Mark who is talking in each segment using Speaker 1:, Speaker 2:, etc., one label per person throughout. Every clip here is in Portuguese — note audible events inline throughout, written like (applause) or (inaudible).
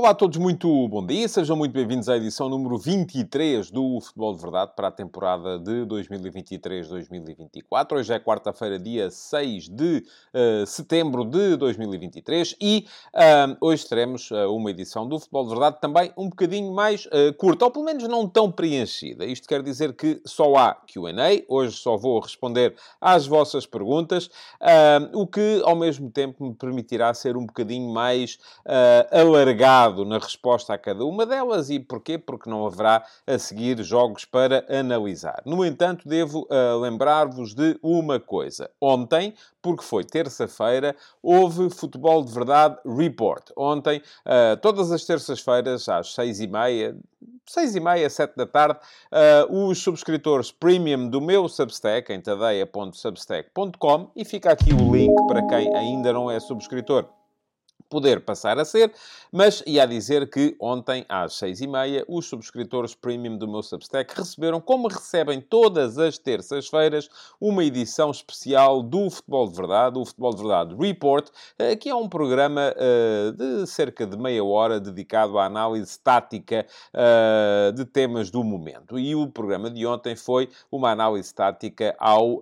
Speaker 1: Olá a todos, muito bom dia. Sejam muito bem-vindos à edição número 23 do Futebol de Verdade para a temporada de 2023-2024. Hoje é quarta-feira, dia 6 de uh, setembro de 2023 e uh, hoje teremos uh, uma edição do Futebol de Verdade também um bocadinho mais curta, ou pelo menos não tão preenchida. Isto quer dizer que só há Q&A. Hoje só vou responder às vossas perguntas, o que ao mesmo tempo me permitirá ser um bocadinho mais alargado na resposta a cada uma delas. E porquê? Porque não haverá a seguir jogos para analisar. No entanto, devo uh, lembrar-vos de uma coisa. Ontem, porque foi terça-feira, houve Futebol de Verdade Report. Ontem, uh, todas as terças-feiras, às seis e meia, seis e meia, sete da tarde, uh, os subscritores premium do meu Substack, em tadeia.substack.com, e fica aqui o link para quem ainda não é subscritor poder passar a ser, mas ia dizer que ontem, às seis e meia, os subscritores premium do meu Substack receberam, como recebem todas as terças-feiras, uma edição especial do Futebol de Verdade, o Futebol de Verdade Report, eh, que é um programa uh, de cerca de meia hora dedicado à análise tática uh, de temas do momento. E o programa de ontem foi uma análise tática ao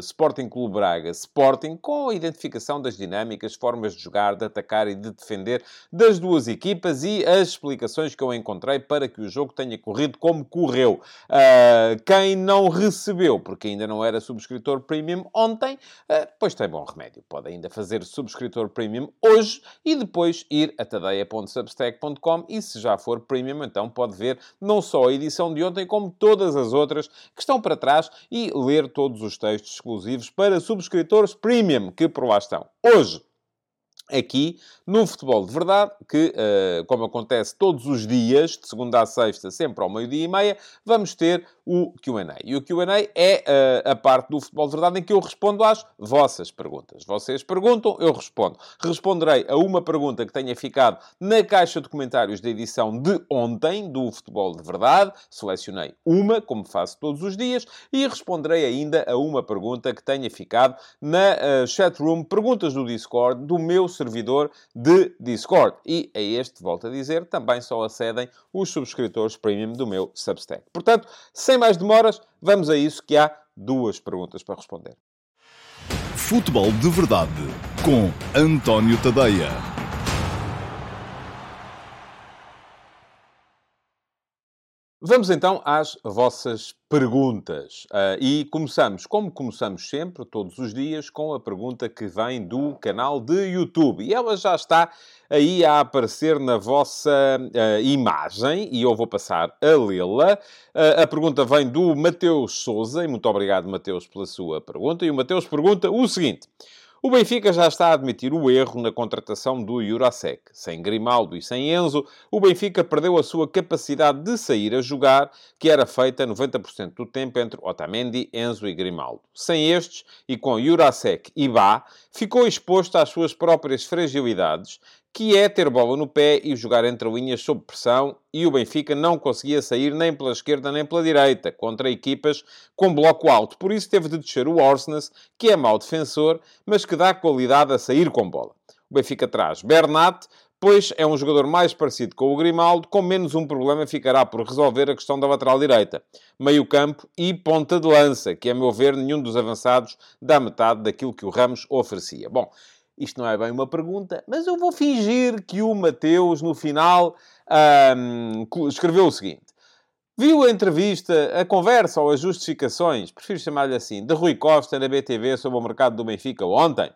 Speaker 1: Sporting Clube Braga. Sporting, com a identificação das dinâmicas, formas de jogar, de atacar e de defender das duas equipas e as explicações que eu encontrei para que o jogo tenha corrido como correu. Uh, quem não recebeu, porque ainda não era subscritor premium ontem, uh, pois tem bom remédio. Pode ainda fazer subscritor premium hoje e depois ir a tadeia.substack.com e se já for premium, então pode ver não só a edição de ontem, como todas as outras que estão para trás e ler todos os textos exclusivos para subscritores premium que por lá estão. Hoje, aqui no futebol de verdade, que, uh, como acontece todos os dias, de segunda a sexta, sempre ao meio-dia e meia, vamos ter o QA. E o QA é uh, a parte do futebol de verdade em que eu respondo às vossas perguntas. Vocês perguntam, eu respondo. Responderei a uma pergunta que tenha ficado na caixa de comentários da edição de ontem do futebol de verdade. Selecionei uma, como faço todos os dias, e responderei ainda a uma pergunta que tenha ficado na uh, chatroom Perguntas do Discord do meu servidor de Discord. E a este, volto a dizer, também só acedem os subscritores premium do meu Substack. Portanto, sem mais demoras, vamos a isso que há duas perguntas para responder.
Speaker 2: Futebol de Verdade com António Tadeia.
Speaker 1: Vamos então às vossas perguntas. Uh, e começamos, como começamos sempre, todos os dias, com a pergunta que vem do canal de YouTube. E ela já está aí a aparecer na vossa uh, imagem e eu vou passar a lê-la. Uh, a pergunta vem do Mateus Souza, e muito obrigado, Mateus, pela sua pergunta. E o Mateus pergunta o seguinte. O Benfica já está a admitir o erro na contratação do Jurasek. Sem Grimaldo e sem Enzo, o Benfica perdeu a sua capacidade de sair a jogar, que era feita 90% do tempo entre Otamendi, Enzo e Grimaldo. Sem estes, e com Jurasek e Bá, ficou exposto às suas próprias fragilidades, que é ter bola no pé e jogar entre linhas sob pressão, e o Benfica não conseguia sair nem pela esquerda nem pela direita, contra equipas com bloco alto. Por isso teve de descer o Orsnes, que é mau defensor, mas que dá qualidade a sair com bola. O Benfica traz Bernat, pois é um jogador mais parecido com o Grimaldo, com menos um problema ficará por resolver a questão da lateral direita. Meio campo e ponta de lança, que a meu ver nenhum dos avançados dá metade daquilo que o Ramos oferecia. Bom, isto não é bem uma pergunta, mas eu vou fingir que o Mateus, no final, escreveu o seguinte. Viu a entrevista, a conversa ou as justificações, prefiro chamar-lhe assim, de Rui Costa na BTV sobre o mercado do Benfica ontem?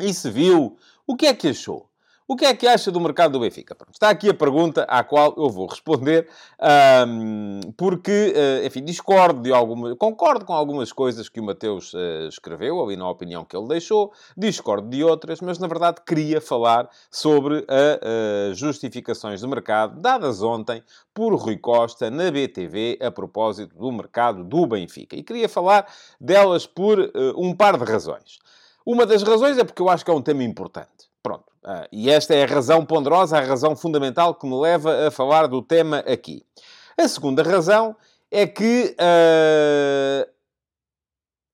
Speaker 1: E se viu, o que é que achou? O que é que acha do mercado do Benfica? Pronto, está aqui a pergunta à qual eu vou responder, um, porque, uh, enfim, discordo de algumas... Concordo com algumas coisas que o Mateus uh, escreveu, ali na opinião que ele deixou, discordo de outras, mas, na verdade, queria falar sobre as uh, justificações de mercado dadas ontem por Rui Costa na BTV a propósito do mercado do Benfica. E queria falar delas por um par de razões. Uma das razões é porque eu acho que é um tema importante. Pronto. Ah, e esta é a razão ponderosa, a razão fundamental que me leva a falar do tema aqui. A segunda razão é que uh,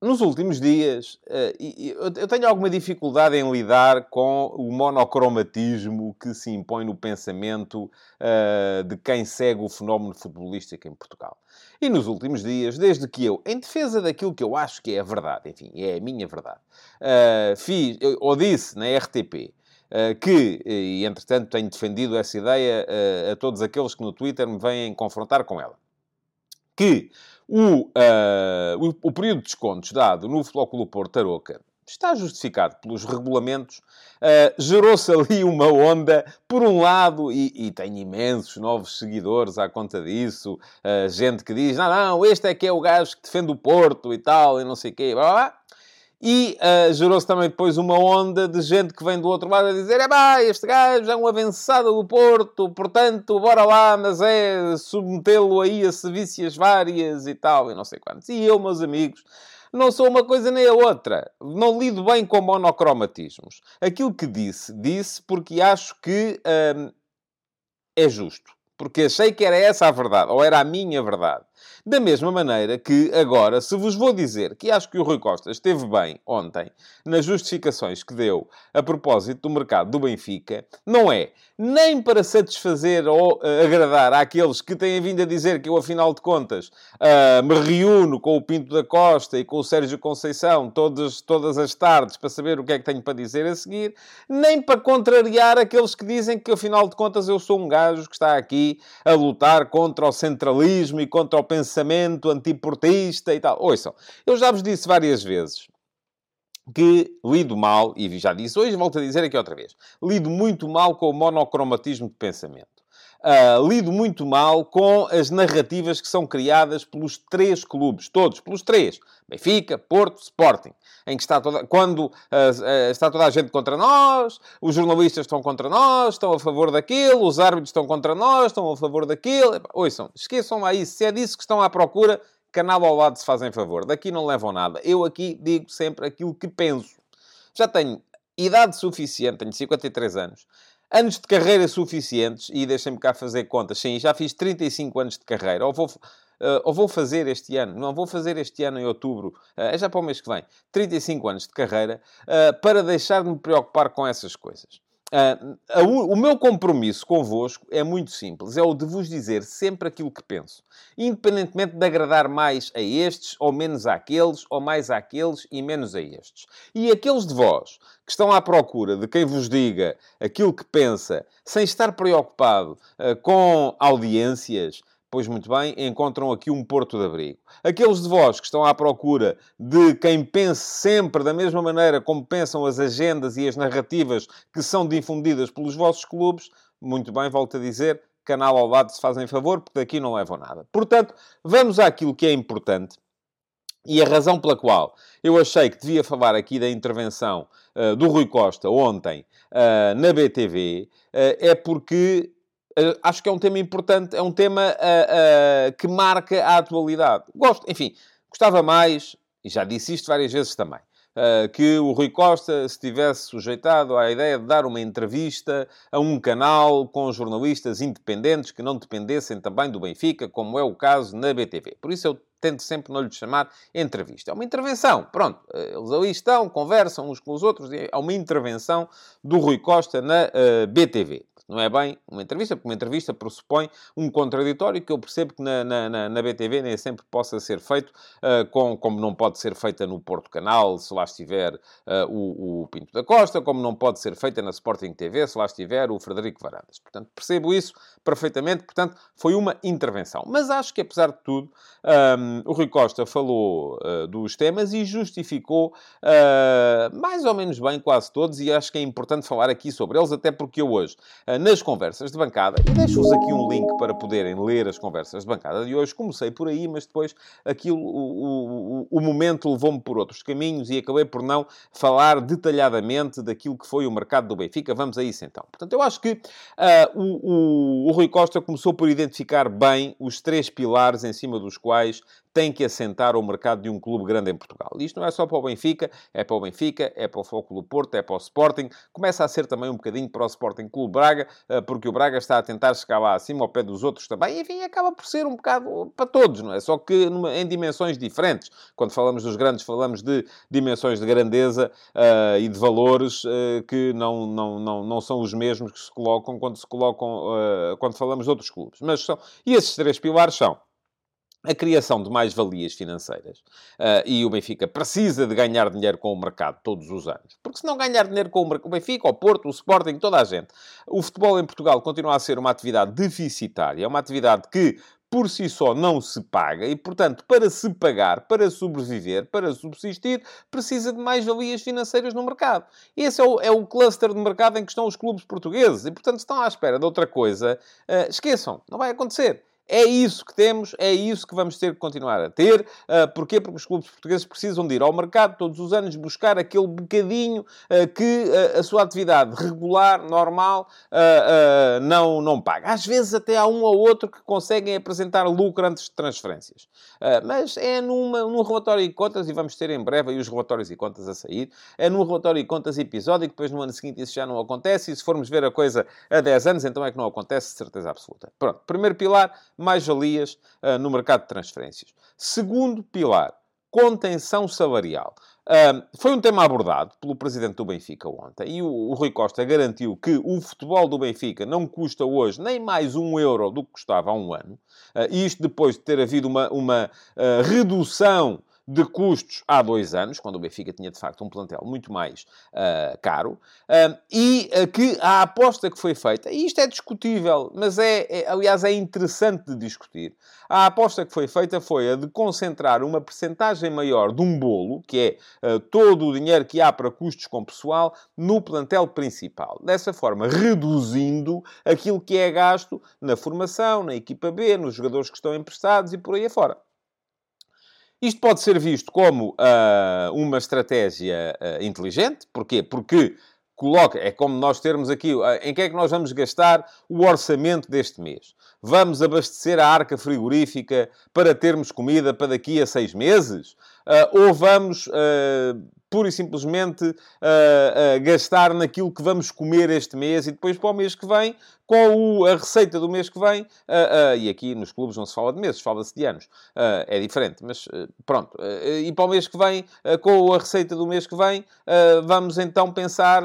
Speaker 1: nos últimos dias, uh, eu tenho alguma dificuldade em lidar com o monocromatismo que se impõe no pensamento uh, de quem segue o fenómeno futebolístico em Portugal. E nos últimos dias, desde que eu, em defesa daquilo que eu acho que é a verdade, enfim, é a minha verdade, fiz, ou disse na RTP, que, e entretanto tenho defendido essa ideia a todos aqueles que no Twitter me vêm confrontar com ela, que o, uh, o, período de descontos dado no Clube Porto Tarouca está justificado pelos regulamentos. Uh, Gerou-se (laughs) ali uma onda, por um lado, e, e tem imensos novos seguidores à conta disso, uh, gente que diz, não, não, este é que é o gajo que defende o Porto e tal, e não sei o quê, blá, blá. E uh, gerou-se também depois uma onda de gente que vem do outro lado a dizer: é pá, este gajo é um avançado do Porto, portanto, bora lá, mas é submetê-lo aí a sevícias várias e tal, e não sei quantos. E eu, meus amigos, não sou uma coisa nem a outra. Não lido bem com monocromatismos. Aquilo que disse, disse porque acho que uh, é justo. Porque achei que era essa a verdade, ou era a minha verdade. Da mesma maneira que, agora, se vos vou dizer que acho que o Rui Costa esteve bem ontem nas justificações que deu a propósito do mercado do Benfica, não é nem para satisfazer ou uh, agradar àqueles que têm vindo a dizer que eu, afinal de contas, uh, me reúno com o Pinto da Costa e com o Sérgio Conceição todas, todas as tardes para saber o que é que tenho para dizer a seguir, nem para contrariar aqueles que dizem que, afinal de contas, eu sou um gajo que está aqui a lutar contra o centralismo e contra o pensamento antiportista e tal. Ouçam, eu já vos disse várias vezes que lido mal, e já disse hoje, volto a dizer aqui outra vez, lido muito mal com o monocromatismo de pensamento. Uh, lido muito mal com as narrativas que são criadas pelos três clubes, todos, pelos três. Benfica, Porto, Sporting. Em que está toda, quando uh, uh, está toda a gente contra nós, os jornalistas estão contra nós, estão a favor daquilo, os árbitros estão contra nós, estão a favor daquilo. Ouçam, esqueçam lá isso. Se é disso que estão à procura, canal ao lado se fazem favor. Daqui não levam nada. Eu aqui digo sempre aquilo que penso. Já tenho idade suficiente, tenho 53 anos, anos de carreira suficientes, e deixem-me cá fazer contas, sim, já fiz 35 anos de carreira, ou vou, uh, ou vou fazer este ano, não vou fazer este ano em outubro, uh, é já para o mês que vem, 35 anos de carreira, uh, para deixar de me preocupar com essas coisas. Uh, a, o meu compromisso convosco é muito simples. É o de vos dizer sempre aquilo que penso. Independentemente de agradar mais a estes ou menos àqueles, ou mais àqueles e menos a estes. E aqueles de vós que estão à procura de quem vos diga aquilo que pensa, sem estar preocupado uh, com audiências, Pois muito bem, encontram aqui um porto de abrigo. Aqueles de vós que estão à procura de quem pense sempre da mesma maneira como pensam as agendas e as narrativas que são difundidas pelos vossos clubes, muito bem, volto a dizer, canal ao lado se fazem favor, porque daqui não levam nada. Portanto, vamos àquilo que é importante. E a razão pela qual eu achei que devia falar aqui da intervenção uh, do Rui Costa ontem uh, na BTV uh, é porque acho que é um tema importante, é um tema uh, uh, que marca a atualidade. Gosto, enfim, gostava mais, e já disse isto várias vezes também, que o Rui Costa se tivesse sujeitado à ideia de dar uma entrevista a um canal com jornalistas independentes que não dependessem também do Benfica, como é o caso na BTV. Por isso eu tento sempre não lhe chamar entrevista. É uma intervenção. Pronto, eles ali estão, conversam uns com os outros. É uma intervenção do Rui Costa na BTV. Não é bem uma entrevista, porque uma entrevista pressupõe um contraditório que eu percebo que na, na, na BTV nem sempre possa ser feito, uh, com, como não pode ser feita no Porto Canal, se lá estiver uh, o, o, Pinto da Costa, como não pode ser feita na Sporting TV, se lá estiver o Frederico Varandas. Portanto, percebo isso perfeitamente. Portanto, foi uma intervenção. Mas acho que, apesar de tudo, um, o Rui Costa falou uh, dos temas e justificou mais ou menos bem quase todos, e acho que é importante falar aqui sobre eles, até porque eu hoje nas conversas de bancada, e deixo-vos aqui um link para poderem ler as conversas de bancada de hoje. Comecei por aí, mas depois aquilo, o, o, o momento levou-me por outros caminhos e acabei por não falar detalhadamente daquilo que foi o mercado do Benfica. Vamos a isso então. Portanto, eu acho que uh, o, o, o Rui Costa começou por identificar bem os três pilares em cima dos quais tem que assentar o mercado de um clube grande em Portugal. Isto não é só para o Benfica, é para o Benfica, é para o Foco Porto, é para o Sporting, começa a ser também um bocadinho para o Sporting Clube Braga, porque o Braga está a tentar chegar lá acima ao pé dos outros também. Enfim, acaba por ser um bocado para todos, não é? Só que em dimensões diferentes. Quando falamos dos grandes, falamos de dimensões de grandeza uh, e de valores uh, que não, não, não, não são os mesmos que se colocam quando se colocam, uh, quando falamos de outros clubes. Mas são, e esses três pilares são a criação de mais-valias financeiras. Uh, e o Benfica precisa de ganhar dinheiro com o mercado todos os anos. Porque se não ganhar dinheiro com o, Benfica, o Porto, o Sporting, toda a gente, o futebol em Portugal continua a ser uma atividade deficitária, é uma atividade que por si só não se paga e, portanto, para se pagar, para sobreviver, para subsistir, precisa de mais-valias financeiras no mercado. Esse é o, é o cluster de mercado em que estão os clubes portugueses e, portanto, estão à espera de outra coisa. Uh, esqueçam, não vai acontecer. É isso que temos, é isso que vamos ter que continuar a ter. Uh, porquê? Porque os clubes portugueses precisam de ir ao mercado todos os anos buscar aquele bocadinho uh, que uh, a sua atividade regular, normal, não, não paga. Às vezes até há um ou outro que conseguem apresentar lucro antes de transferências. mas é numa, num relatório de contas, e vamos ter em breve aí os relatórios e contas a sair, é num relatório de contas episódico, depois no ano seguinte isso já não acontece, e se formos ver a coisa há 10 anos, então é que não acontece, de certeza absoluta. Pronto, primeiro pilar, mais-valias uh, no mercado de transferências. Segundo pilar, contenção salarial. Uh, foi um tema abordado pelo presidente do Benfica ontem e o, o, Rui Costa garantiu que o futebol do Benfica não custa hoje nem mais um euro do que custava há um ano. Uh, isto depois de ter havido uma, uma uh, redução de custos há dois anos, quando o Benfica tinha de facto um plantel muito mais uh, caro, uh, e uh, que a aposta que foi feita, e isto é discutível, mas é, é, aliás, é interessante de discutir. A aposta que foi feita foi a de concentrar uma percentagem maior de um bolo, que é todo o dinheiro que há para custos com pessoal, no plantel principal. Dessa forma, reduzindo aquilo que é gasto na formação, na equipa B, nos jogadores que estão emprestados e por aí afora. Isto pode ser visto como uh, uma estratégia uh, inteligente. Porquê? Porque coloca, é como nós termos aqui, uh, em que é que nós vamos gastar o orçamento deste mês? Vamos abastecer a arca frigorífica para termos comida para daqui a seis meses? ou vamos pura e simplesmente uh, uh, gastar naquilo que vamos comer este mês e depois para o mês que vem, com a receita do mês que vem, uh, e aqui nos clubes não se fala de meses, fala-se de anos, é diferente, mas pronto. e para o mês que vem, com a receita do mês que vem, vamos então pensar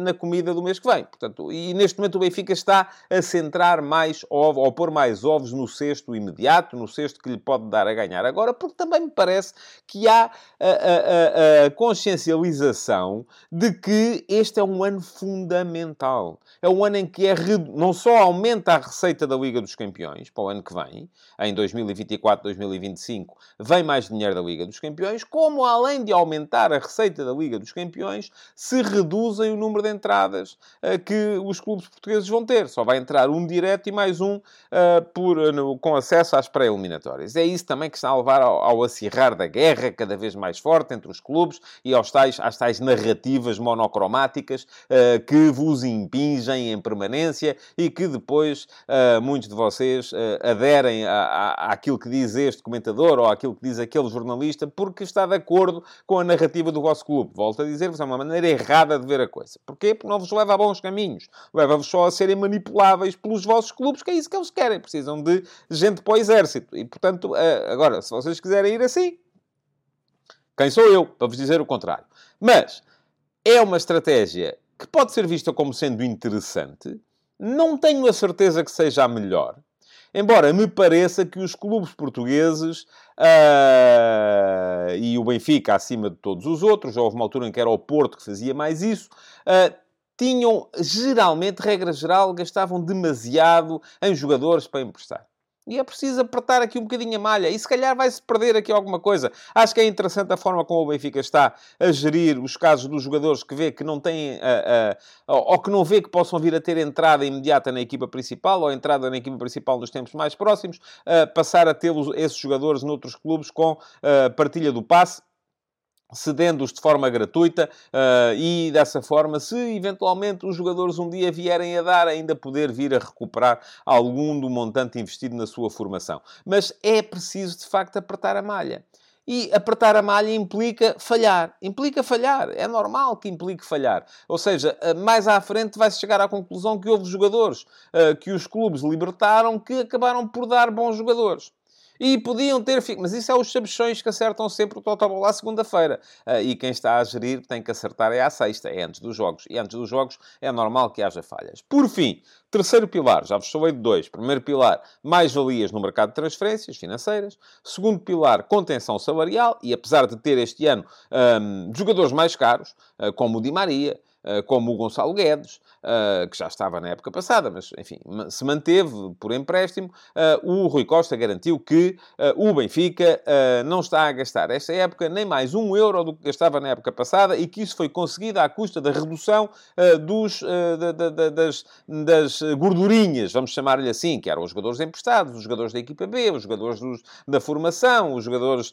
Speaker 1: na comida do mês que vem. Portanto, e neste momento o Benfica está a centrar mais ovos, ou pôr mais ovos no cesto imediato, no cesto que lhe pode dar a ganhar agora, porque também me parece que há a, a, a consciência consciencialização de que este é um ano fundamental. É um ano em que é, não só aumenta a receita da Liga dos Campeões para o ano que vem, em 2024, 2025, vem mais dinheiro da Liga dos Campeões, como além de aumentar a receita da Liga dos Campeões, se reduzem o número de entradas uh, que os clubes portugueses vão ter. Só vai entrar um direto e mais um uh, por, uh, no, com acesso às pré-eliminatórias. É isso também que está a levar ao, ao acirrar da guerra cada vez mais forte entre os clubes e aos tais, às tais narrativas monocromáticas uh, que vos impingem em permanência e que depois uh, muitos de vocês uh, aderem a, a, àquilo que diz este comentador ou àquilo que diz aquele jornalista porque está de acordo com a narrativa do vosso clube. Volto a dizer-vos, é uma maneira errada de ver a coisa. Porquê? Porque não vos leva a bons caminhos. Leva-vos só a serem manipuláveis pelos vossos clubes, que é isso que eles querem. Precisam de gente para o exército. E, portanto, agora, se vocês quiserem ir assim, quem sou eu para vos dizer o contrário? Mas é uma estratégia que pode ser vista como sendo interessante. Não tenho a certeza que seja a melhor. Embora me pareça que os clubes portugueses uh, e o Benfica acima de todos os outros, já houve uma altura em que era o Porto que fazia mais isso, uh, tinham geralmente, regra geral, gastavam demasiado em jogadores para emprestar. E é preciso apertar aqui um bocadinho a malha. E se calhar vai-se perder aqui alguma coisa. Acho que é interessante a forma como o Benfica está a gerir os casos dos jogadores que vê que não têm... Uh, uh, ou que não vê que possam vir a ter entrada imediata na equipa principal ou entrada na equipa principal nos tempos mais próximos. Uh, passar a ter esses jogadores noutros clubes com partilha do passe cedendo-os de forma gratuita uh, e dessa forma, se eventualmente os jogadores um dia vierem a dar, ainda poder vir a recuperar algum do montante investido na sua formação. Mas é preciso de facto apertar a malha. E apertar a malha implica falhar. Implica falhar. É normal que implique falhar. Ou seja, eh, mais à frente vai-se chegar à conclusão que houve jogadores uh, que os clubes libertaram que acabaram por dar bons jogadores. E podiam ter... Mas isso é os sabichões que acertam sempre o Totobola à segunda-feira. Uh, e quem está a gerir tem que acertar é à sexta, é antes dos jogos. E antes dos jogos é normal que haja falhas. Por fim, terceiro pilar, já vos falei de dois. Primeiro pilar, mais-valias no mercado de transferências financeiras. Segundo pilar, contenção salarial. E apesar de ter este ano um, jogadores mais caros, uh, como o Di Maria, como o Gonçalo Guedes, uh, que já estava na época passada, mas, enfim, se manteve por empréstimo, uh, o Rui Costa garantiu que o Benfica não está a gastar esta época nem mais um euro do que gastava na época passada e que isso foi conseguido à custa da redução dos, da, da, das, das gordurinhas, vamos chamar-lhe assim, que eram os jogadores emprestados, os jogadores da equipa B, os jogadores dos, da formação, os jogadores...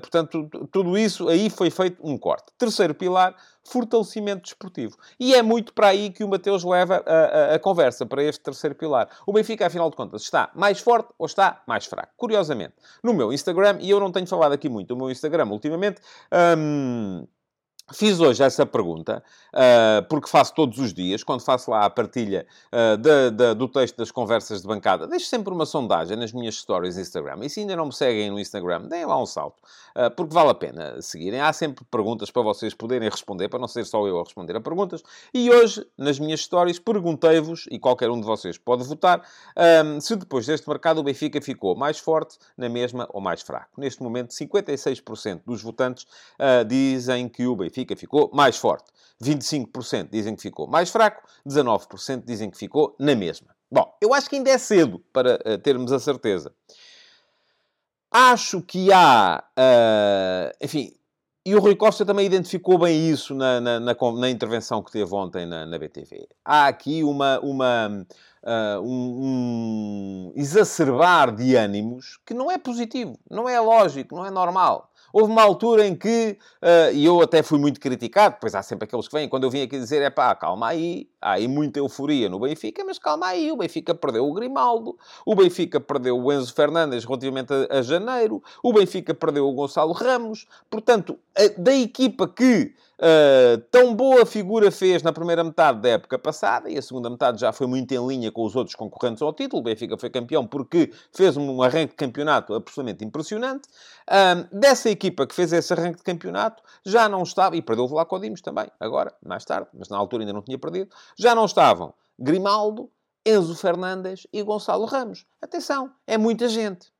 Speaker 1: portanto, tudo isso aí foi feito um corte. Terceiro pilar, fortalecimento desportivo. E é muito para aí que o Mateus leva a, a, a, conversa, para este terceiro pilar. O Benfica, afinal de contas, está mais forte ou está mais fraco? Curiosamente, no meu Instagram, e eu não tenho falado aqui muito do meu Instagram ultimamente, hum, Fiz hoje essa pergunta, uh, porque faço todos os dias, quando faço lá a partilha de, de, do texto das conversas de bancada, deixo sempre uma sondagem nas minhas stories Instagram. E se ainda não me seguem no Instagram, deem lá um salto, uh, porque vale a pena seguirem. Há sempre perguntas para vocês poderem responder, para não ser só eu a responder a perguntas. E hoje, nas minhas stories, perguntei-vos, e qualquer um de vocês pode votar, se depois deste mercado o Benfica ficou mais forte, na mesma ou mais fraco. Neste momento, 56% dos votantes dizem que o Benfica Benfica ficou mais forte. 25% dizem que ficou mais fraco, 19% dizem que ficou na mesma. Bom, eu acho que ainda é cedo para uh, termos a certeza. Acho que há, uh, enfim, e o Rui Costa também identificou bem isso na, na, na, na intervenção que teve ontem na, na BTV. Há aqui uma, uma, uh, um, um exacerbar de ânimos que não é positivo, não é lógico, não é normal. Houve uma altura em que, uh, e eu até fui muito criticado, pois há sempre aqueles que vêm, quando eu vim aqui dizer, é pá, calma aí, há aí muita euforia no Benfica, mas calma aí, o Benfica perdeu o Grimaldo, o Benfica perdeu o Enzo Fernandes relativamente a, a janeiro, o Benfica perdeu o Gonçalo Ramos, portanto, a, da equipa que Uh, tão boa figura fez na primeira metade da época passada e a segunda metade já foi muito em linha com os outros concorrentes ao título. O Benfica foi campeão porque fez um arranque de campeonato absolutamente impressionante. Uh, dessa equipa que fez esse arranque de campeonato, já não estava, e perdeu o Vlaco Dimos também, agora, mais tarde, mas na altura ainda não tinha perdido, já não estavam Grimaldo, Enzo Fernandes e Gonçalo Ramos. Atenção, é muita gente.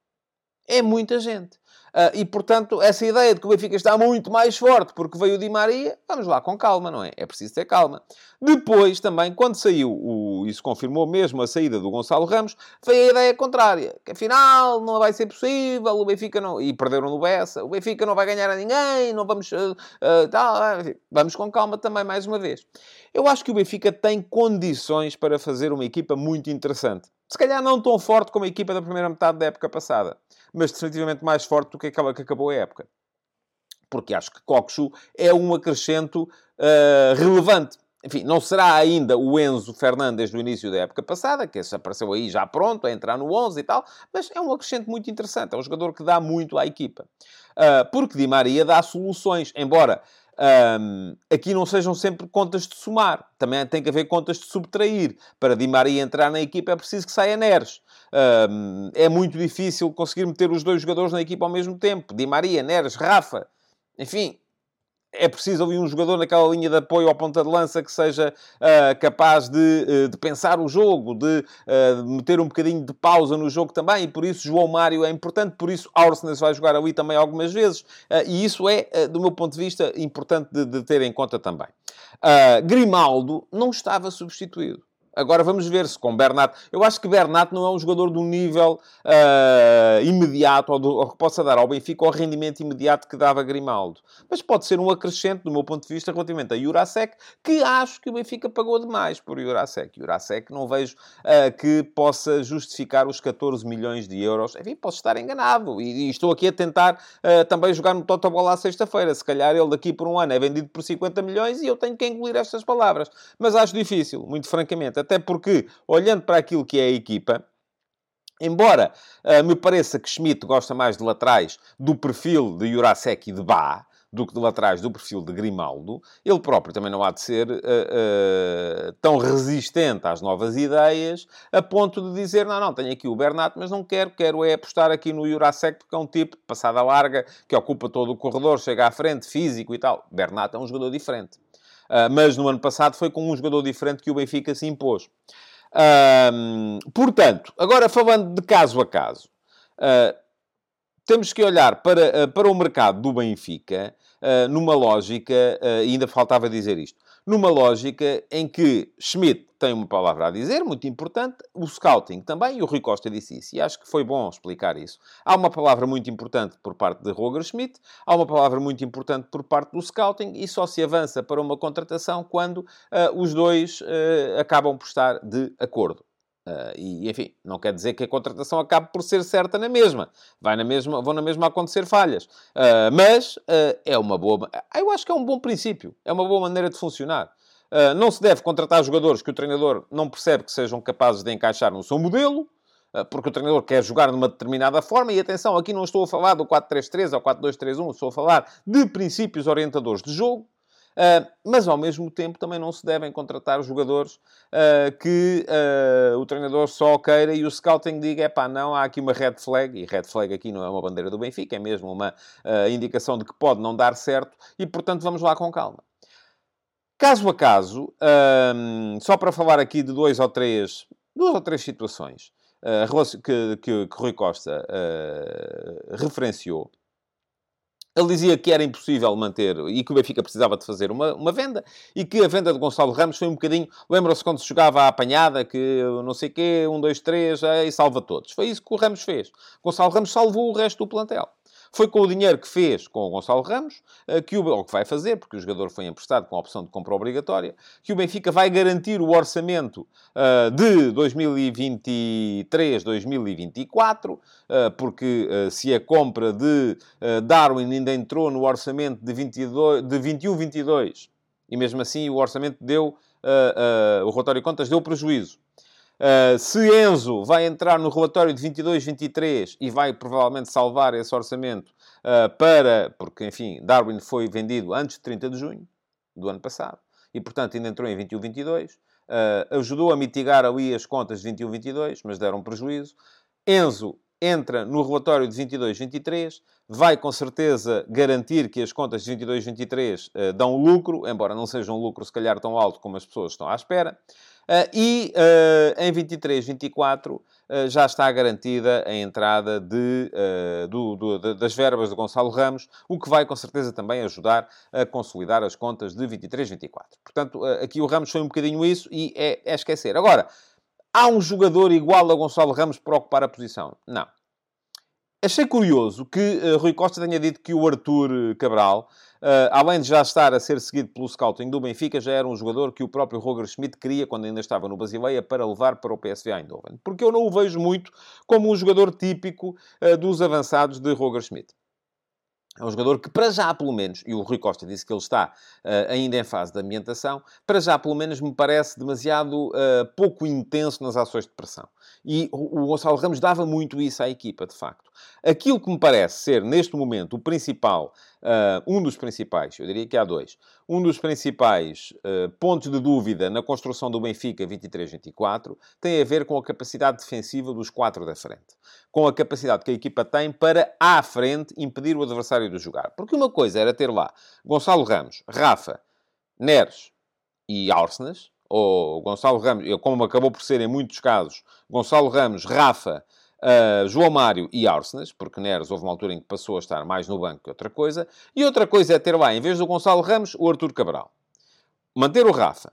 Speaker 1: É muita gente. Uh, e, portanto, essa ideia de que o Benfica está muito mais forte porque veio o Di Maria, vamos lá com calma, não é? É preciso ter calma. Depois, também, quando saiu, o, isso confirmou mesmo a saída do Gonçalo Ramos, veio a ideia contrária, que afinal não vai ser possível, o Benfica não... E perderam no Bessa, o Benfica não vai ganhar a ninguém, não vamos... Uh, uh, tá, vamos com calma também, mais uma vez. Eu acho que o Benfica tem condições para fazer uma equipa muito interessante. Se calhar não tão forte como a equipa da primeira metade da época passada mas definitivamente mais forte do que aquela que acabou a época. Porque acho que Coxu é um acrescento uh, relevante. Enfim, não será ainda o Enzo Fernandes do início da época passada, que esse apareceu aí já pronto, a entrar no 11 e tal, mas é um acrescente muito interessante. É um jogador que dá muito à equipa. Uh, porque Di Maria dá soluções, embora um, aqui não sejam sempre contas de somar. Também tem que haver contas de subtrair. Para Di Maria entrar na equipa é preciso que saia Neres. Um, é muito difícil conseguir meter os dois jogadores na equipa ao mesmo tempo. Di Maria, Neres, Rafa. Enfim, é preciso ali um jogador naquela linha de apoio à ponta de lança que seja uh, capaz de, uh, de, pensar o jogo, de uh, meter um bocadinho de pausa no jogo também, e por isso João Mário é importante, por isso Arsenal vai jogar ali também algumas vezes, e isso é, do meu ponto de vista, importante de, de ter em conta também. Grimaldo não estava substituído. Agora vamos ver se com Bernat. Eu acho que Bernat não é um jogador do nível uh, imediato ou, do, ou, que possa dar ao Benfica o rendimento imediato que dava Grimaldo. Mas pode ser um acrescente, do meu ponto de vista, relativamente a Jurasek, que acho que o Benfica pagou demais por Jurasek. Jurasek não vejo uh, que possa justificar os 14 milhões de euros. Enfim, posso estar enganado. E, e estou aqui a tentar uh, também jogar no Totobola à sexta-feira. Se calhar ele daqui por um ano é vendido por 50 milhões e eu tenho que engolir estas palavras. Mas acho difícil, muito francamente até porque, olhando para aquilo que é a equipa, Embora uh, me pareça que Schmidt gosta mais de laterais do perfil de Jurasek e de Bá, do que de laterais do perfil de Grimaldo, ele próprio também não há de ser uh, uh, tão resistente às novas ideias, a ponto de dizer, não, não, tenho aqui o Bernat, mas não quero, quero é apostar aqui no Jurasek, porque é um tipo de passada larga, que ocupa todo o corredor, chega à frente, físico e tal. Bernat é um jogador diferente. Uh, mas no ano passado foi com um jogador diferente que o Benfica se impôs. portanto, agora falando de caso a caso, uh, temos que olhar para, uh, para o mercado do Benfica numa lógica, ainda faltava dizer isto, numa lógica em que Schmidt tem uma palavra a dizer, muito importante, o scouting também, e o Rui Costa disse isso, e acho que foi bom explicar isso. Há uma palavra muito importante por parte de Roger Schmidt, há uma palavra muito importante por parte do scouting, e só se avança para uma contratação quando uh, os dois uh, acabam por estar de acordo. Uh, e, enfim, não quer dizer que a contratação acabe por ser certa na mesma. Vai na mesma vão na mesma acontecer falhas. Uh, mas uh, é uma boa... Eu acho que é um bom princípio. É uma boa maneira de funcionar. não se deve contratar jogadores que o treinador não percebe que sejam capazes de encaixar no seu modelo, porque o treinador quer jogar de uma determinada forma. E atenção, aqui não estou a falar do 4-3-3 ou 4-2-3-1, estou a falar de princípios orientadores de jogo. Uh, mas, ao mesmo tempo, também não se devem contratar jogadores uh, que uh, o treinador só queira e o scouting diga, é pá, não, há aqui uma red flag, e red flag aqui não é uma bandeira do Benfica, é mesmo uma indicação de que pode não dar certo, e, portanto, vamos lá com calma. Caso a caso, só para falar aqui de dois ou três, duas ou três situações que, que, que Rui Costa referenciou, ele dizia que era impossível manter e que o Benfica precisava de fazer uma, uma venda e que a venda de Gonçalo Ramos foi um bocadinho. Lembram-se quando se jogava à apanhada, que não sei o quê, um, dois, três, e salva todos. Foi isso que o Ramos fez. Gonçalo Ramos salvou o resto do plantel. Foi com o dinheiro que fez com o Gonçalo Ramos, eh, que o, ou que vai fazer, porque o jogador foi emprestado com a opção de compra obrigatória, que o Benfica vai garantir o orçamento uh, de 2023-2024, uh, eh, porque uh, se a compra de Darwin ainda entrou no orçamento de, 22, de 21-22, e mesmo assim o orçamento deu, o relatório de contas deu prejuízo. Uh, se Enzo vai entrar no relatório de 22-23 e vai provavelmente salvar esse orçamento uh, para... Porque, enfim, Darwin foi vendido antes de 30 de junho do ano passado. E, portanto, ainda entrou em 21-22. Uh, ah, ajudou a mitigar ali as contas de 21-22, mas deram prejuízo. Enzo entra no relatório de 22-23, vai com certeza garantir que as contas de 22-23 uh, dão lucro, embora não seja um lucro se calhar tão alto como as pessoas estão à espera. Uh, e uh, em 23, 24 uh, já está garantida a entrada de, do, do, das verbas de Gonçalo Ramos, o que vai com certeza também ajudar a consolidar as contas de 23, 24. Portanto, aqui o Ramos foi um bocadinho isso e é, é esquecer. Agora, há um jogador igual a Gonçalo Ramos para ocupar a posição? Não. Achei curioso que uh, Rui Costa tenha dito que o Arthur Cabral, uh, além de já estar a ser seguido pelo scouting do Benfica, já era um jogador que o próprio Roger Schmidt queria quando ainda estava no Basileia para levar para o PSV Eindhoven. Porque eu não o vejo muito como um jogador típico uh, dos avançados de Roger Schmidt. É um jogador que, para já, pelo menos, e o Rui Costa disse que ele está uh, ainda em fase de ambientação, para já, pelo menos, me parece demasiado uh, pouco intenso nas ações de pressão. E o, o Gonçalo Ramos dava muito isso à equipa, de facto. Aquilo que me parece ser, neste momento, o principal, uh, um dos principais, eu diria que há dois, um dos principais pontos de dúvida na construção do Benfica 23-24 tem a ver com a capacidade defensiva dos quatro da frente. Com a capacidade que a equipa tem para, à frente, impedir o adversário de jogar. Porque uma coisa era ter lá Gonçalo Ramos, Rafa, Neres e Arsenas, ou Gonçalo Ramos, como acabou por ser em muitos casos, Gonçalo Ramos, Rafa, uh, João Mário e Arsenas, porque Neres houve uma altura em que passou a estar mais no banco que outra coisa, e outra coisa é ter lá, em vez do Gonçalo Ramos, o Artur Cabral. Manter o Rafa.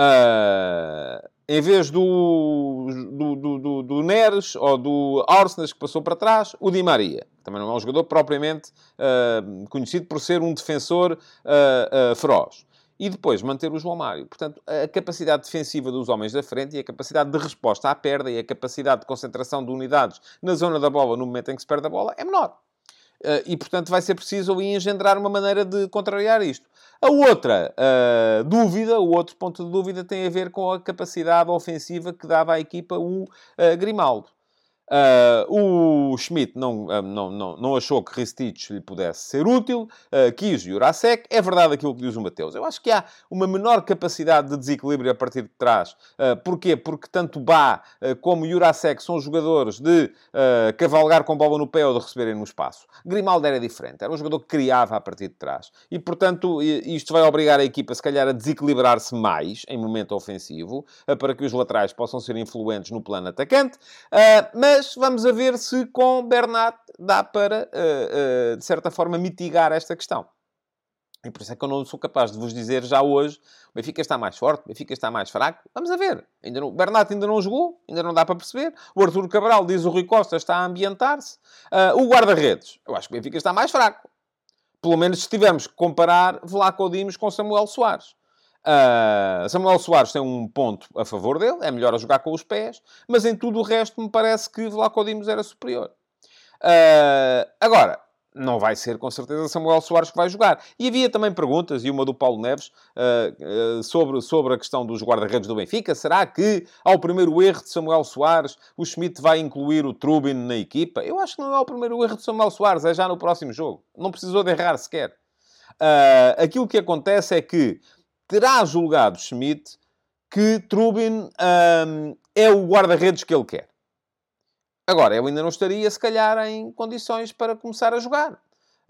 Speaker 1: Uh, em vez do, do, do, do, Neres ou do Arsenas que passou para trás, o Di Maria. Também não é um jogador propriamente uh, conhecido por ser um defensor uh, feroz. E depois manter o João Mário. Portanto, a capacidade defensiva dos homens da frente e a capacidade de resposta à perda e a capacidade de concentração de unidades na zona da bola no momento em que se perde a bola é menor. e, portanto, vai ser preciso ali engendrar uma maneira de contrariar isto. A outra uh, dúvida, o outro ponto de dúvida tem a ver com a capacidade ofensiva que dava à equipa o uh, Grimaldo. Uh, o Schmidt não, uh, não, não, não achou que Ristich lhe pudesse ser útil, uh, quis Jurasek. É verdade aquilo que diz o Mateus. Eu acho que há uma menor capacidade de desequilíbrio a partir de trás. Uh, porquê? Porque tanto Bá como Jurasek são jogadores de cavalgar com bola no pé ou de receberem no espaço. Grimaldo era diferente. Era um jogador que criava a partir de trás. E, portanto, isto vai obrigar a equipa, se calhar, a desequilibrar-se mais em momento ofensivo, para que os laterais possam ser influentes no plano atacante. mas mas vamos a ver se com Bernat dá para, uh, uh, de certa forma, mitigar esta questão. E por isso é que eu não sou capaz de vos dizer já hoje o Benfica está mais forte, o Benfica está mais fraco. Vamos a ver. Ainda não, o Bernat ainda não jogou, ainda não dá para perceber. O Arthur Cabral, diz o Rui Costa, está a ambientar-se. Uh, o guarda-redes, eu acho que o Benfica está mais fraco. Pelo menos se tivermos que comparar Vlaco Dimos com Samuel Soares. Uh, Samuel Soares tem um ponto a favor dele, é melhor a jogar com os pés, mas em tudo o resto me parece que Vlaco Dimos era superior. Uh, agora, não vai ser com certeza Samuel Soares que vai jogar. E havia também perguntas, e uma do Paulo Neves, uh, uh, sobre, sobre a questão dos guarda-redes do Benfica. Será que, ao primeiro erro de Samuel Soares, o Schmidt vai incluir o Trubin na equipa? Eu acho que não é o primeiro erro de Samuel Soares, é já no próximo jogo. Não precisou de errar sequer. Uh, aquilo que acontece é que terá julgado Schmidt que Trubin um, é o guarda-redes que ele quer. Agora, eu ainda não estaria, se calhar, em condições para começar a jogar.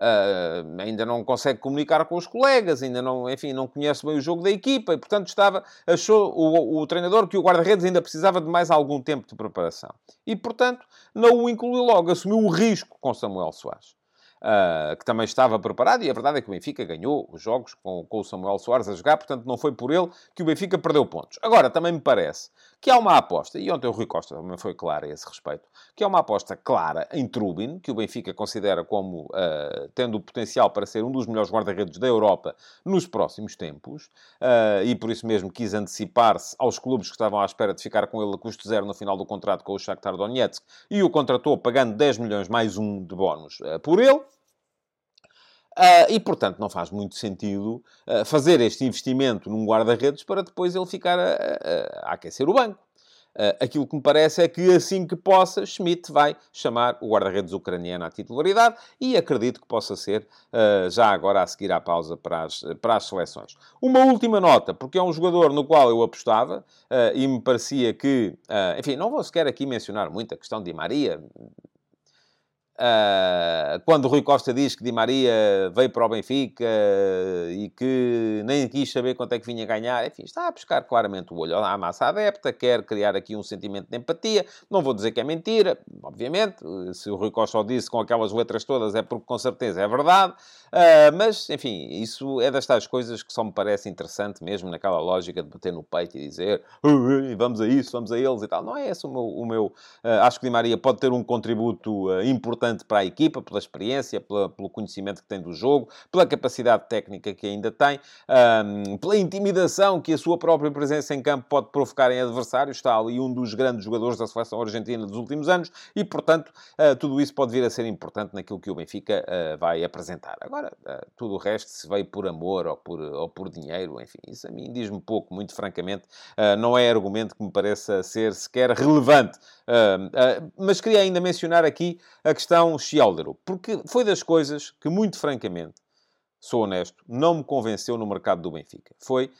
Speaker 1: Uh, ainda não consegue comunicar com os colegas, ainda não, enfim, não conhece bem o jogo da equipa e, portanto, estava, achou o, o treinador que o guarda-redes ainda precisava de mais algum tempo de preparação. E, portanto, não o incluiu logo, assumiu o risco com Samuel Soares uh, que também estava preparado, e a verdade é que o Benfica ganhou os jogos com, com o Samuel Soares a jogar, portanto não foi por ele que o Benfica perdeu pontos. Agora, também me parece que há uma aposta, e ontem o Rui Costa também foi claro a esse respeito, que há uma aposta clara em Trubin, que o Benfica considera como uh, tendo o potencial para ser um dos melhores guarda-redes da Europa nos próximos tempos, uh, e por isso mesmo quis antecipar-se aos clubes que estavam à espera de ficar com ele a custo zero no final do contrato com o Shakhtar Donetsk, e o contratou pagando 10 milhões mais um de bónus uh, por ele. Uh, e, portanto, não faz muito sentido uh, fazer este investimento num guarda-redes para depois ele ficar a, a, a aquecer o banco. Uh, aquilo que me parece é que assim que possa, Schmidt vai chamar o guarda-redes ucraniano à titularidade e acredito que possa ser já agora a seguir à pausa para as, para as seleções. Uma última nota, porque é um jogador no qual eu apostava e me parecia que, enfim, não vou sequer aqui mencionar muito a questão de Maria, Uh, quando o Rui Costa diz que Di Maria veio para o Benfica uh, e que nem quis saber quanto é que vinha ganhar, enfim, está a pescar claramente o olho à massa adepta, quer criar aqui um sentimento de empatia. Não vou dizer que é mentira, obviamente, se o Rui Costa o disse com aquelas letras todas é porque com certeza é verdade, uh, mas enfim, isso é das tais coisas que só me parece interessante mesmo naquela lógica de bater no peito e dizer vamos a isso, vamos a eles e tal. Não é esse o meu. O meu acho que Di Maria pode ter um contributo importante importante para a equipa, pela experiência, pela, pelo conhecimento que tem do jogo, pela capacidade técnica que ainda tem, um, pela intimidação que a sua própria presença em campo pode provocar em adversários. Está ali um dos grandes jogadores da seleção argentina dos últimos anos e, portanto, uh, tudo isso pode vir a ser importante naquilo que o Benfica uh, vai apresentar. Agora, uh, tudo o resto, se veio por amor ou por, ou por dinheiro, enfim, isso a mim diz-me pouco, muito francamente, não é argumento que me pareça ser sequer relevante. mas queria ainda mencionar aqui a questão Schialdero, porque foi das coisas que, muito francamente, sou honesto, não me convenceu no mercado do Benfica. Foi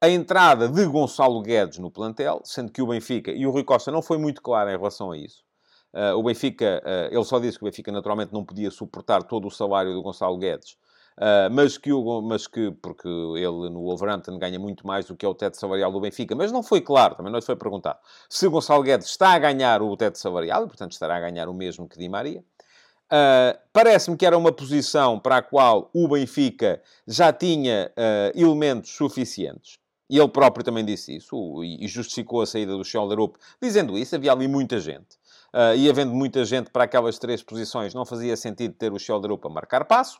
Speaker 1: a entrada de Gonçalo Guedes no plantel, sendo que o Benfica, e o Rui Costa não foi muito claro em relação a isso, uh, o Benfica, uh, ele só disse que o Benfica naturalmente não podia suportar todo o salário do Gonçalo Guedes, Uh, mas, que o, mas que, porque ele no Wolverhampton ganha muito mais do que é o teto salarial do Benfica, mas não foi claro, também não lhe foi perguntado, se Gonçalo Guedes está a ganhar o teto salarial, e portanto estará a ganhar o mesmo que Di Maria. Uh, Parece-me que era uma posição para a qual o Benfica já tinha uh, elementos suficientes. E ele próprio também disse isso, e justificou a saída do Schelderup, dizendo isso. Havia ali muita gente. Uh, e havendo muita gente para aquelas três posições, não fazia sentido ter o Schelderup a marcar passo.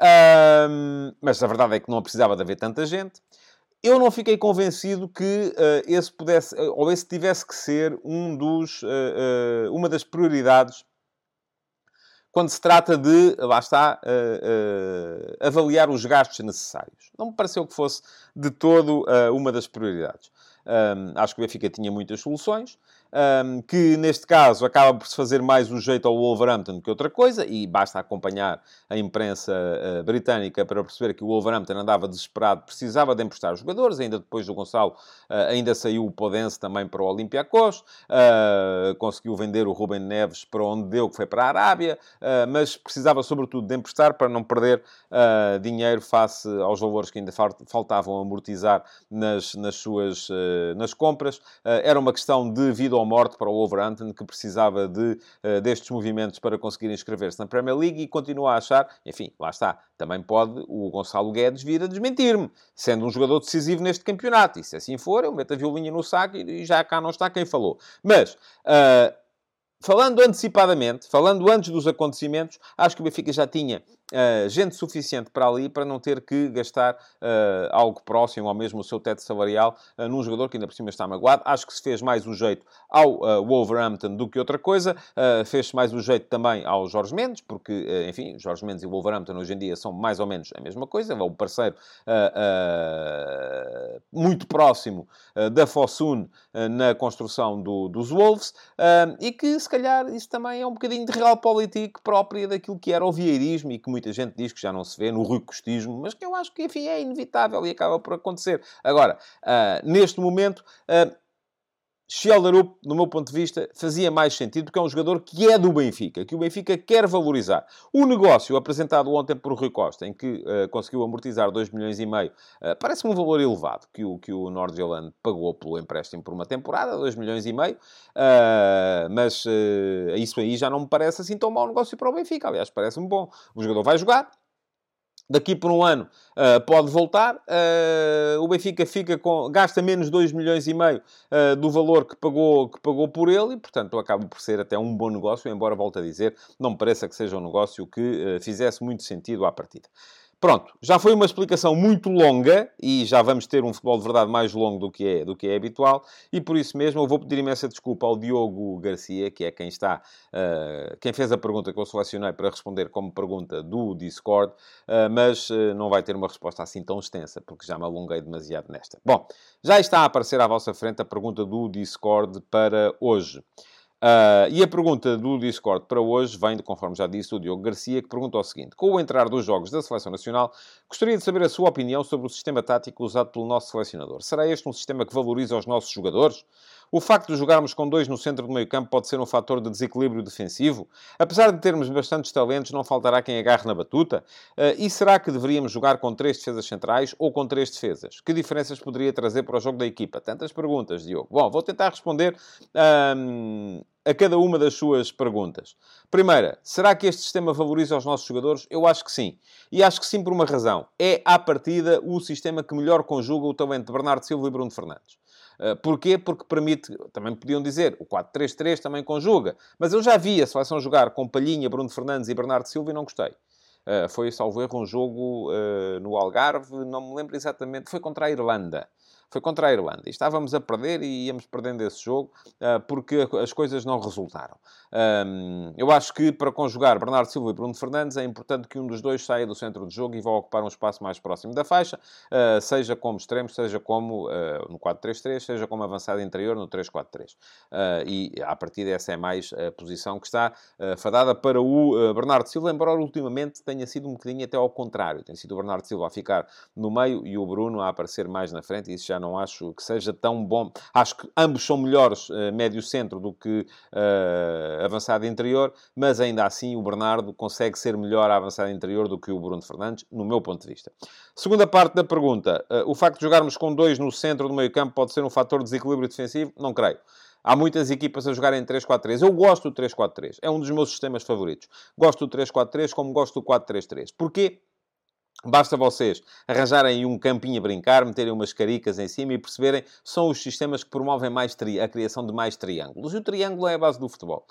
Speaker 1: Um, mas a verdade é que não precisava de haver tanta gente. Eu não fiquei convencido que uh, esse pudesse, uh, ou esse tivesse que ser um dos, uh, uma das prioridades quando se trata de, lá está, avaliar os gastos necessários. Não me pareceu que fosse de todo uma das prioridades. Um, acho que o Benfica tinha muitas soluções. Um, que neste caso acaba por se fazer mais o jeito ao Wolverhampton que outra coisa, e basta acompanhar a imprensa uh, britânica para perceber que o Wolverhampton andava desesperado, precisava de emprestar jogadores, ainda depois do Gonçalo, uh, ainda saiu o Podense também para o Olympiacos, uh, conseguiu vender o Ruben Neves para onde deu, que foi para a Arábia, mas precisava sobretudo de emprestar para não perder dinheiro face aos valores que ainda faltavam amortizar nas, nas suas nas compras. era uma questão de vida ou morte para o Wolverhampton, que precisava de, uh, destes movimentos para conseguir inscrever-se na Premier League e continua a achar, enfim, lá está, também pode o Gonçalo Guedes vir a desmentir-me, sendo um jogador decisivo neste campeonato. E se assim for, eu meto a violinha no saco e já cá não está quem falou. Mas, uh, falando antecipadamente, falando antes dos acontecimentos, acho que o Benfica já tinha uh, gente suficiente para ali para não ter que gastar uh, algo próximo ao mesmo o seu teto salarial uh, num jogador que ainda por cima está magoado. Acho que se fez mais o jeito ao Wolverhampton do que outra coisa. Fez-se mais o jeito também ao Jorge Mendes, porque, enfim, Jorge Mendes e Wolverhampton hoje em dia são mais ou menos a mesma coisa. É um parceiro muito próximo da Fosun na construção do, dos Wolves e que, se calhar, isso também é um bocadinho de realpolitik própria daquilo que era o vieirismo e que muito muita gente diz que já não se vê no ricostismo, mas que eu acho que, enfim, é inevitável e acaba por acontecer. Agora, uh, neste momento, uh, Schelderup, no meu ponto de vista, fazia mais sentido porque é um jogador que é do Benfica, que o Benfica quer valorizar. O negócio apresentado ontem por Rui Costa, em que uh, conseguiu amortizar 2 milhões e meio, uh, parece-me um valor elevado que o, que o Nordjylland pagou pelo empréstimo por uma temporada, 2 milhões e meio, uh, mas isso aí já não me parece assim tão mau negócio para o Benfica. Aliás, parece-me bom. O jogador vai jogar, daqui por um ano uh, pode voltar. Uh, o Benfica fica com, gasta menos 2 milhões e meio uh, do valor que pagou, que pagou por ele e, portanto, acaba por ser até um bom negócio, embora, volto a dizer, não me pareça que seja um negócio que fizesse muito sentido à partida. Pronto, já foi uma explicação muito longa e já vamos ter um futebol de verdade mais longo do que é, do que é habitual e por isso mesmo eu vou pedir imensa desculpa ao Diogo Garcia, que é quem está, uh, quem fez a pergunta que eu selecionei para responder como pergunta do Discord, uh, mas uh, não vai ter uma resposta assim tão extensa, porque já me alonguei demasiado nesta. Bom, já está a aparecer à vossa frente a pergunta do Discord para hoje. Uh, e a pergunta do Discord para hoje vem, de, conforme já disse, o Diogo Garcia, que pergunta o seguinte: Com o entrar dos jogos da Seleção Nacional, gostaria de saber a sua opinião sobre o sistema tático usado pelo nosso selecionador. Será este um sistema que valoriza os nossos jogadores? O facto de jogarmos com dois no centro do meio campo pode ser um fator de desequilíbrio defensivo? Apesar de termos bastantes talentos, não faltará quem agarre na batuta? Uh, e será que deveríamos jogar com três defesas centrais ou com três defesas? Que diferenças poderia trazer para o jogo da equipa? Tantas perguntas, Diogo. Bom, vou tentar responder a cada uma das suas perguntas. Primeira, será que este sistema valoriza os nossos jogadores? Eu acho que sim. E acho que sim por uma razão. É, à partida, o sistema que melhor conjuga o talento de Bernardo Silva e Bruno Fernandes. Eh, porquê? Porque permite, também podiam dizer, o 4-3-3 também conjuga. Mas eu já vi a seleção jogar com Palhinha, Bruno Fernandes e Bernardo Silva e não gostei. Uh, foi, salvo erro, um jogo uh, no Algarve, não me lembro exatamente, foi contra a Irlanda foi contra a Irlanda. E estávamos a perder e íamos perdendo esse jogo uh, porque as coisas não resultaram. Um, eu acho que para conjugar Bernardo Silva e Bruno Fernandes é importante que um dos dois saia do centro do jogo e vá ocupar um espaço mais próximo da faixa, uh, seja como extremo, seja como uh, no 4-3-3, seja como avançado interior no 3-4-3. e a partir dessa é mais a posição que está fadada para o Bernardo Silva, embora ultimamente tenha sido um bocadinho até ao contrário. Tem sido o Bernardo Silva a ficar no meio e o Bruno a aparecer mais na frente, e isso já não acho que seja tão bom. Acho que ambos são melhores uh, médio-centro do que uh, avançado interior, mas ainda assim o Bernardo consegue ser melhor a avançado interior do que o Bruno Fernandes, no meu ponto de vista. Segunda parte da pergunta. Uh, o facto de jogarmos com dois no centro do meio campo pode ser um fator de desequilíbrio defensivo? Não creio. Há muitas equipas a jogarem 3-4-3. Eu gosto do 3-4-3. É um dos meus sistemas favoritos. Gosto do 3-4-3 como gosto do 4-3-3. Porquê? Basta vocês arranjarem um campinho a brincar, meterem umas caricas em cima e perceberem são os sistemas que promovem mais a criação de mais triângulos. E o triângulo é a base do futebol.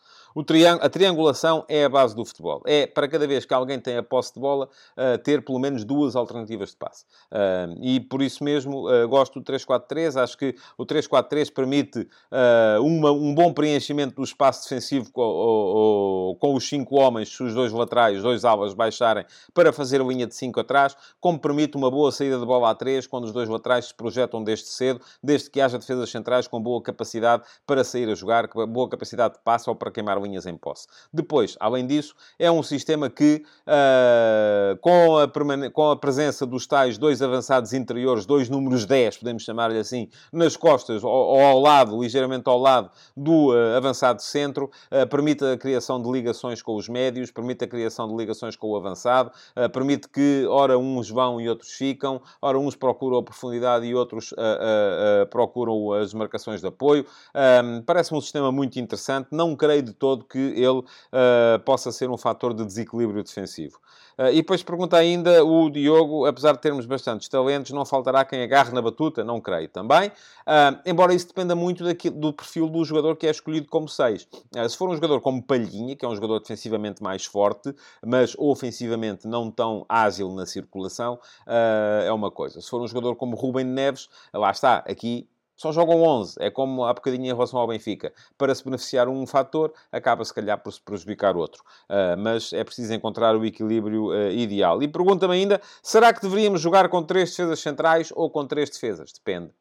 Speaker 1: A triangulação é a base do futebol. É, para cada vez que alguém tem a posse de bola, uh, ter pelo menos duas alternativas de passe. Uh, e por isso mesmo uh, gosto do 3-4-3. Acho que o 3-4-3 permite uma, um bom preenchimento do espaço defensivo com, com os cinco homens, se os dois laterais, os dois alas baixarem, para fazer a linha de 5 atrás, como permite uma boa saída de bola a 3, quando os dois laterais se projetam desde cedo, desde que haja defesas centrais com boa capacidade para sair a jogar, boa capacidade de passe ou para queimar linhas em posse. Depois, além disso, é um sistema que, uh, com, a com a presença dos tais dois avançados interiores, dois números 10, podemos chamar-lhe assim, nas costas ou, ou, ao lado, ligeiramente ao lado do uh, avançado centro, uh, permite a criação de ligações com os médios, permite a criação de ligações com o avançado, permite que, ora, uns vão e outros ficam, ora, uns procuram a profundidade e outros procuram as marcações de apoio. Parece-me um sistema muito interessante. Não creio de todo que ele uh, possa ser um fator de desequilíbrio defensivo. Uh, e depois pergunta ainda o Diogo, apesar de termos bastantes talentos, não faltará quem agarre na batuta? Não creio também. Uh, embora isso dependa muito daquilo, do perfil do jogador que é escolhido como 6. se for um jogador como Palhinha, que é um jogador defensivamente mais forte, mas ofensivamente não tão ágil na circulação, é uma coisa. Se for um jogador como Rubem Neves, lá está, aqui só jogam 11. É como há bocadinho em relação ao Benfica. Para se beneficiar um fator, acaba se calhar por se prejudicar outro. Uh, mas é preciso encontrar o equilíbrio uh, ideal. E pergunta-me ainda, será que deveríamos jogar com três defesas centrais ou com três defesas? Depende.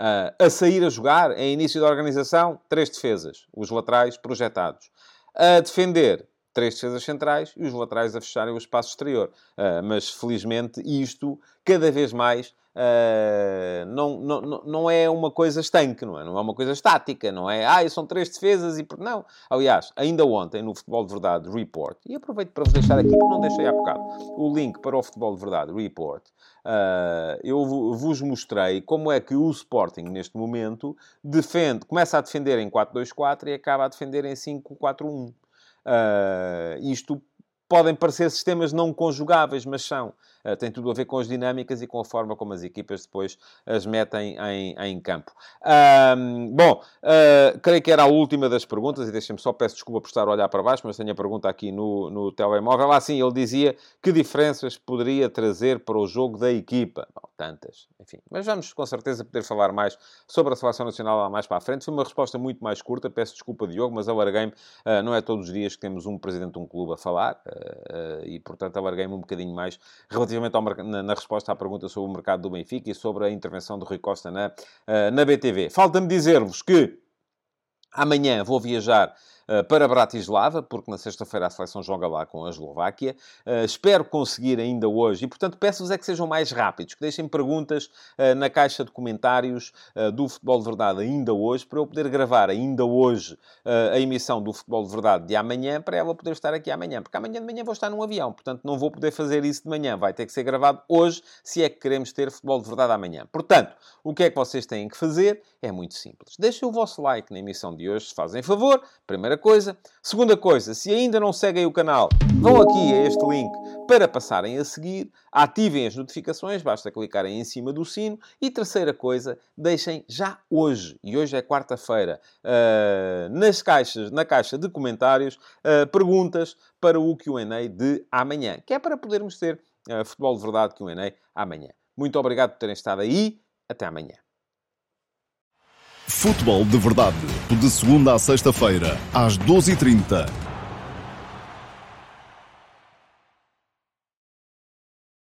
Speaker 1: Uh, a sair a jogar, em início da organização, três defesas. Os laterais projetados. A defender, três defesas centrais e os laterais a fecharem o espaço exterior. mas, felizmente, isto, cada vez mais Uh, não, não, não é uma coisa estanque, não é? Não é uma coisa estática, não é? Ah, são três defesas e... Não. Aliás, ainda ontem, no Futebol de Verdade Report, e aproveito para vos deixar aqui, que não deixei há bocado, o link para o Futebol de Verdade Report, uh, eu vos mostrei como é que o Sporting, neste momento, defende, começa a defender em 4-2-4 e acaba a defender em 5-4-1. Uh, isto podem parecer sistemas não conjugáveis, mas são. Uh, tem tudo a ver com as dinâmicas e com a forma como as equipas depois as metem em, em campo. Um, bom, uh, creio que era a última das perguntas, e deixem-me só, peço desculpa por estar a olhar para baixo, mas tenho a pergunta aqui no, no telemóvel. Ah, sim, ele dizia que diferenças poderia trazer para o jogo da equipa. Bom, tantas, enfim. Mas vamos com certeza poder falar mais sobre a Seleção Nacional lá mais para a frente. Foi uma resposta muito mais curta, peço desculpa, Diogo, mas alarguei-me. Uh, não é todos os dias que temos um presidente de um clube a falar, e portanto alarguei-me um bocadinho mais relativamente relativamente ao, na, na, resposta à pergunta sobre o mercado do Benfica e sobre a intervenção do Rui Costa na, uh, na BTV. Falta-me dizer-vos que amanhã vou viajar eh, para Bratislava, porque na sexta-feira a seleção joga lá com a Eslováquia. Uh, espero conseguir ainda hoje, e portanto peço-vos é que sejam mais rápidos, que deixem perguntas uh, na caixa de comentários do Futebol de Verdade ainda hoje, para eu poder gravar ainda hoje a emissão do Futebol de Verdade de amanhã, para ela poder estar aqui amanhã, porque amanhã de manhã vou estar num avião, portanto não vou poder fazer isso de manhã, vai ter que ser gravado hoje, se é que queremos ter Futebol de Verdade amanhã. Portanto, o que é que vocês têm que fazer? É muito simples. Deixem o vosso like na emissão de hoje, se fazem favor. Primeira Primeira coisa. Segunda coisa, se ainda não seguem o canal, vão aqui a este link para passarem a seguir, ativem as notificações, basta clicarem em cima do sino. E terceira coisa, deixem já hoje, e hoje é quarta-feira, uh, nas caixas, na caixa de comentários, uh, perguntas para o Q&A de amanhã, que é para podermos ter uh, futebol de verdade Q&A amanhã. Muito obrigado por terem estado aí. Até amanhã.
Speaker 2: Futebol de Verdade, de segunda a sexta-feira, às 12h30